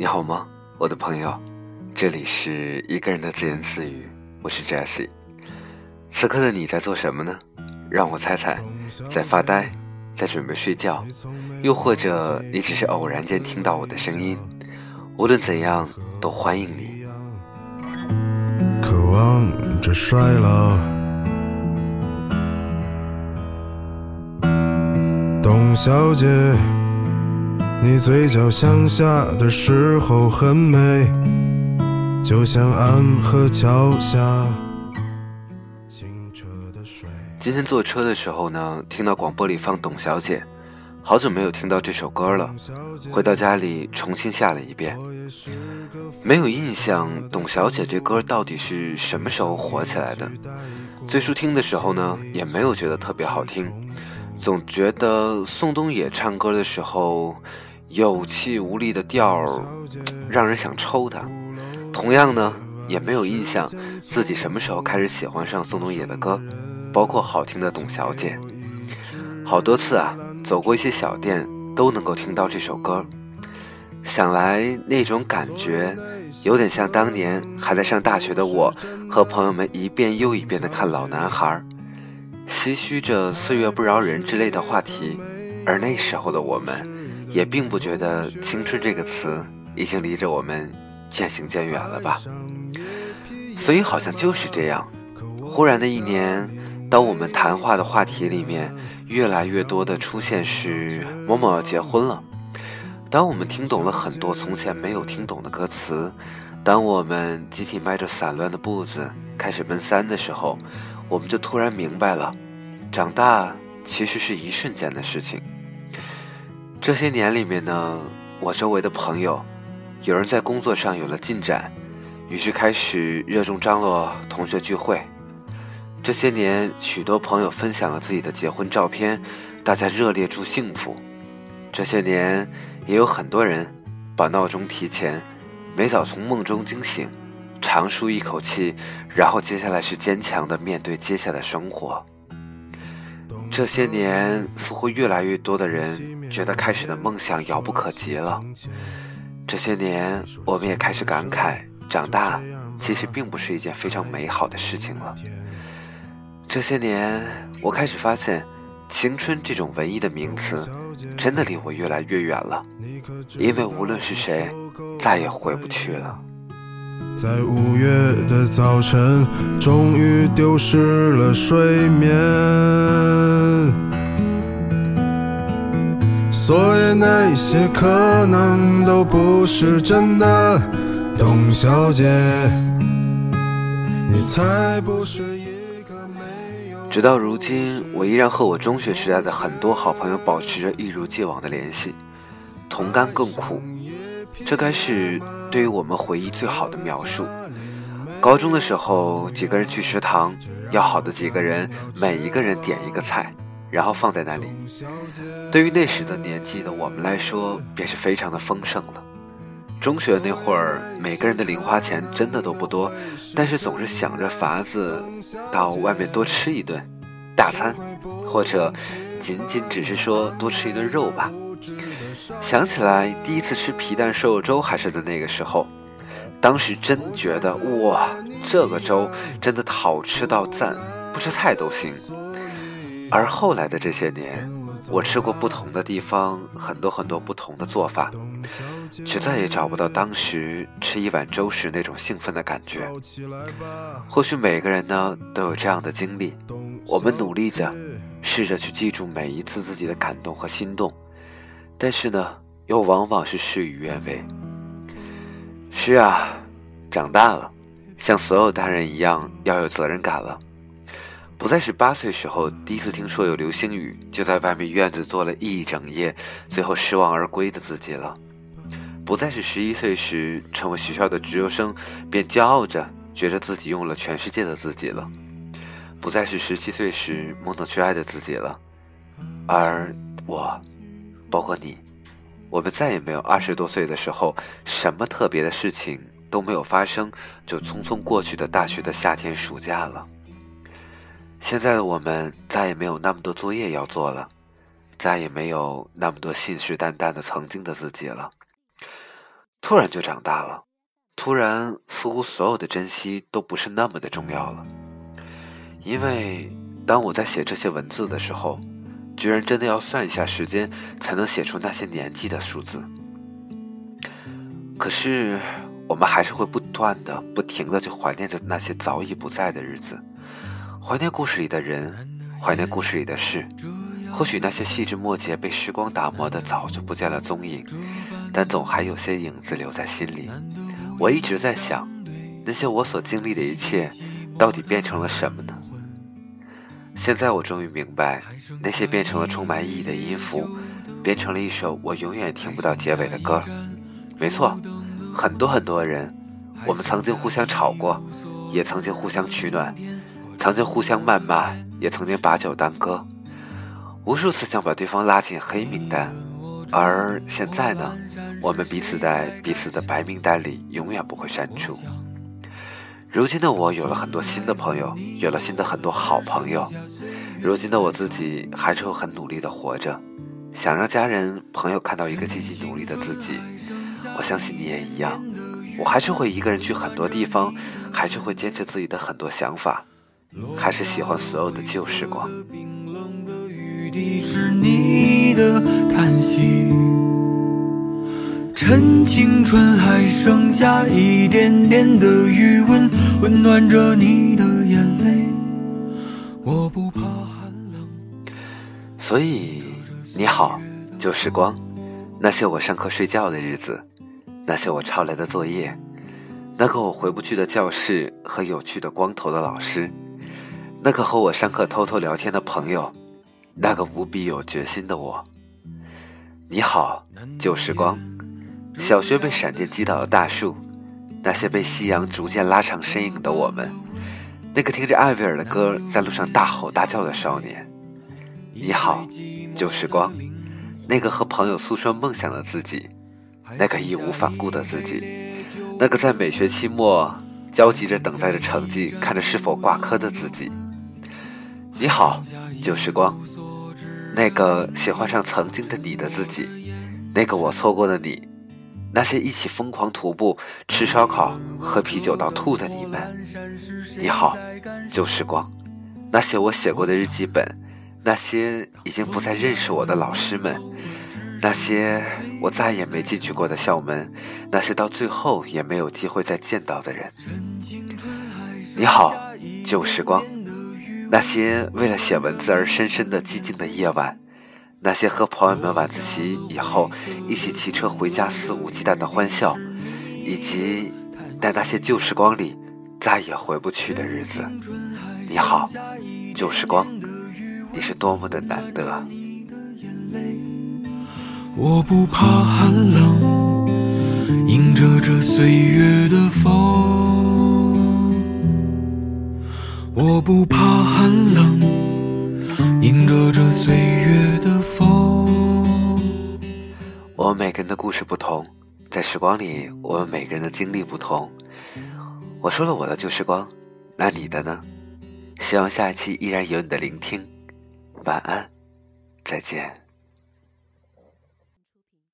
你好吗，我的朋友？这里是一个人的自言自语，我是 Jesse。此刻的你在做什么呢？让我猜猜，在发呆，在准备睡觉，又或者你只是偶然间听到我的声音？无论怎样，都欢迎你。渴望着衰老，董小姐。你嘴角向下的时候很美，就像安河桥下清澈的水。今天坐车的时候呢，听到广播里放《董小姐》，好久没有听到这首歌了。回到家里重新下了一遍，没有印象《董小姐》这歌到底是什么时候火起来的。最初听的时候呢，也没有觉得特别好听，总觉得宋冬野唱歌的时候。有气无力的调儿，让人想抽他。同样呢，也没有印象自己什么时候开始喜欢上宋冬野的歌，包括好听的《董小姐》。好多次啊，走过一些小店，都能够听到这首歌。想来那种感觉，有点像当年还在上大学的我，和朋友们一遍又一遍的看《老男孩》，唏嘘着岁月不饶人之类的话题。而那时候的我们。也并不觉得“青春”这个词已经离着我们渐行渐远了吧？所以好像就是这样。忽然的一年，当我们谈话的话题里面越来越多的出现是某某要结婚了，当我们听懂了很多从前没有听懂的歌词，当我们集体迈着散乱的步子开始奔三的时候，我们就突然明白了，长大其实是一瞬间的事情。这些年里面呢，我周围的朋友，有人在工作上有了进展，于是开始热衷张罗同学聚会。这些年，许多朋友分享了自己的结婚照片，大家热烈祝幸福。这些年，也有很多人把闹钟提前，每早从梦中惊醒，长舒一口气，然后接下来是坚强的面对接下来的生活。这些年，似乎越来越多的人觉得开始的梦想遥不可及了。这些年，我们也开始感慨，长大其实并不是一件非常美好的事情了。这些年，我开始发现，青春这种文艺的名词，真的离我越来越远了。因为无论是谁，再也回不去了。在五月的早晨，终于丢失了睡眠。那些可能都不是真的，董小姐，你才不是一个没有。直到如今，我依然和我中学时代的很多好朋友保持着一如既往的联系，同甘共苦。这该是对于我们回忆最好的描述。高中的时候，几个人去食堂，要好的几个人，每一个人点一个菜，然后放在那里。对于那时的年纪的我们来说，便是非常的丰盛了。中学那会儿，每个人的零花钱真的都不多，但是总是想着法子到外面多吃一顿大餐，或者仅仅只是说多吃一顿肉吧。想起来，第一次吃皮蛋瘦肉粥还是在那个时候，当时真觉得哇，这个粥真的好吃到赞，不吃菜都行。而后来的这些年，我吃过不同的地方很多很多不同的做法，却再也找不到当时吃一碗粥时那种兴奋的感觉。或许每个人呢都有这样的经历，我们努力着，试着去记住每一次自己的感动和心动。但是呢，又往往是事与愿违。是啊，长大了，像所有大人一样要有责任感了，不再是八岁时候第一次听说有流星雨就在外面院子坐了一整夜，最后失望而归的自己了；不再是十一岁时成为学校的直优生便骄傲着觉得自己用了全世界的自己了；不再是十七岁时懵懂去爱的自己了，而我。包括你，我们再也没有二十多岁的时候，什么特别的事情都没有发生，就匆匆过去的大学的夏天、暑假了。现在的我们再也没有那么多作业要做了，再也没有那么多信誓旦旦的曾经的自己了。突然就长大了，突然似乎所有的珍惜都不是那么的重要了。因为当我在写这些文字的时候，居然真的要算一下时间才能写出那些年纪的数字。可是我们还是会不断的、不停的去怀念着那些早已不在的日子，怀念故事里的人，怀念故事里的事。或许那些细枝末节被时光打磨的早就不见了踪影，但总还有些影子留在心里。我一直在想，那些我所经历的一切，到底变成了什么呢？现在我终于明白，那些变成了充满意义的音符，变成了一首我永远听不到结尾的歌。没错，很多很多人，我们曾经互相吵过，也曾经互相取暖，曾经互相谩骂，也曾经把酒当歌。无数次想把对方拉进黑名单，而现在呢，我们彼此在彼此的白名单里永远不会删除。如今的我有了很多新的朋友，有了新的很多好朋友。如今的我自己还是会很努力的活着，想让家人朋友看到一个积极努力的自己。我相信你也一样，我还是会一个人去很多地方，还是会坚持自己的很多想法，还是喜欢所有的旧时光。是你的叹息，趁青春还剩下一点点的余温，温暖着你的眼泪。我不怕寒冷。所以，你好，旧时光，那些我上课睡觉的日子，那些我抄来的作业，那个我回不去的教室和有趣的光头的老师，那个和我上课偷偷聊天的朋友。那个无比有决心的我，你好，旧时光。小学被闪电击倒的大树，那些被夕阳逐渐拉长身影的我们，那个听着艾薇儿的歌在路上大吼大叫的少年。你好，旧时光。那个和朋友诉说梦想的自己，那个义无反顾的自己，那个在每学期末焦急着等待着成绩，看着是否挂科的自己。你好，旧时光。那个喜欢上曾经的你的自己，那个我错过的你，那些一起疯狂徒步、吃烧烤、喝啤酒到吐的你们，你好，旧时光，那些我写过的日记本，那些已经不再认识我的老师们，那些我再也没进去过的校门，那些到最后也没有机会再见到的人，你好，旧时光。那些为了写文字而深深的寂静的夜晚，那些和朋友们晚自习以后一起骑车回家肆无忌惮的欢笑，以及在那些旧时光里再也回不去的日子。你好，旧时光，你是多么的难得。我不怕寒冷，迎着这岁月的风。我不怕寒冷，迎着这岁月的风。我们每个人的故事不同，在时光里，我们每个人的经历不同。我说了我的旧时光，那你的呢？希望下一期依然有你的聆听。晚安，再见。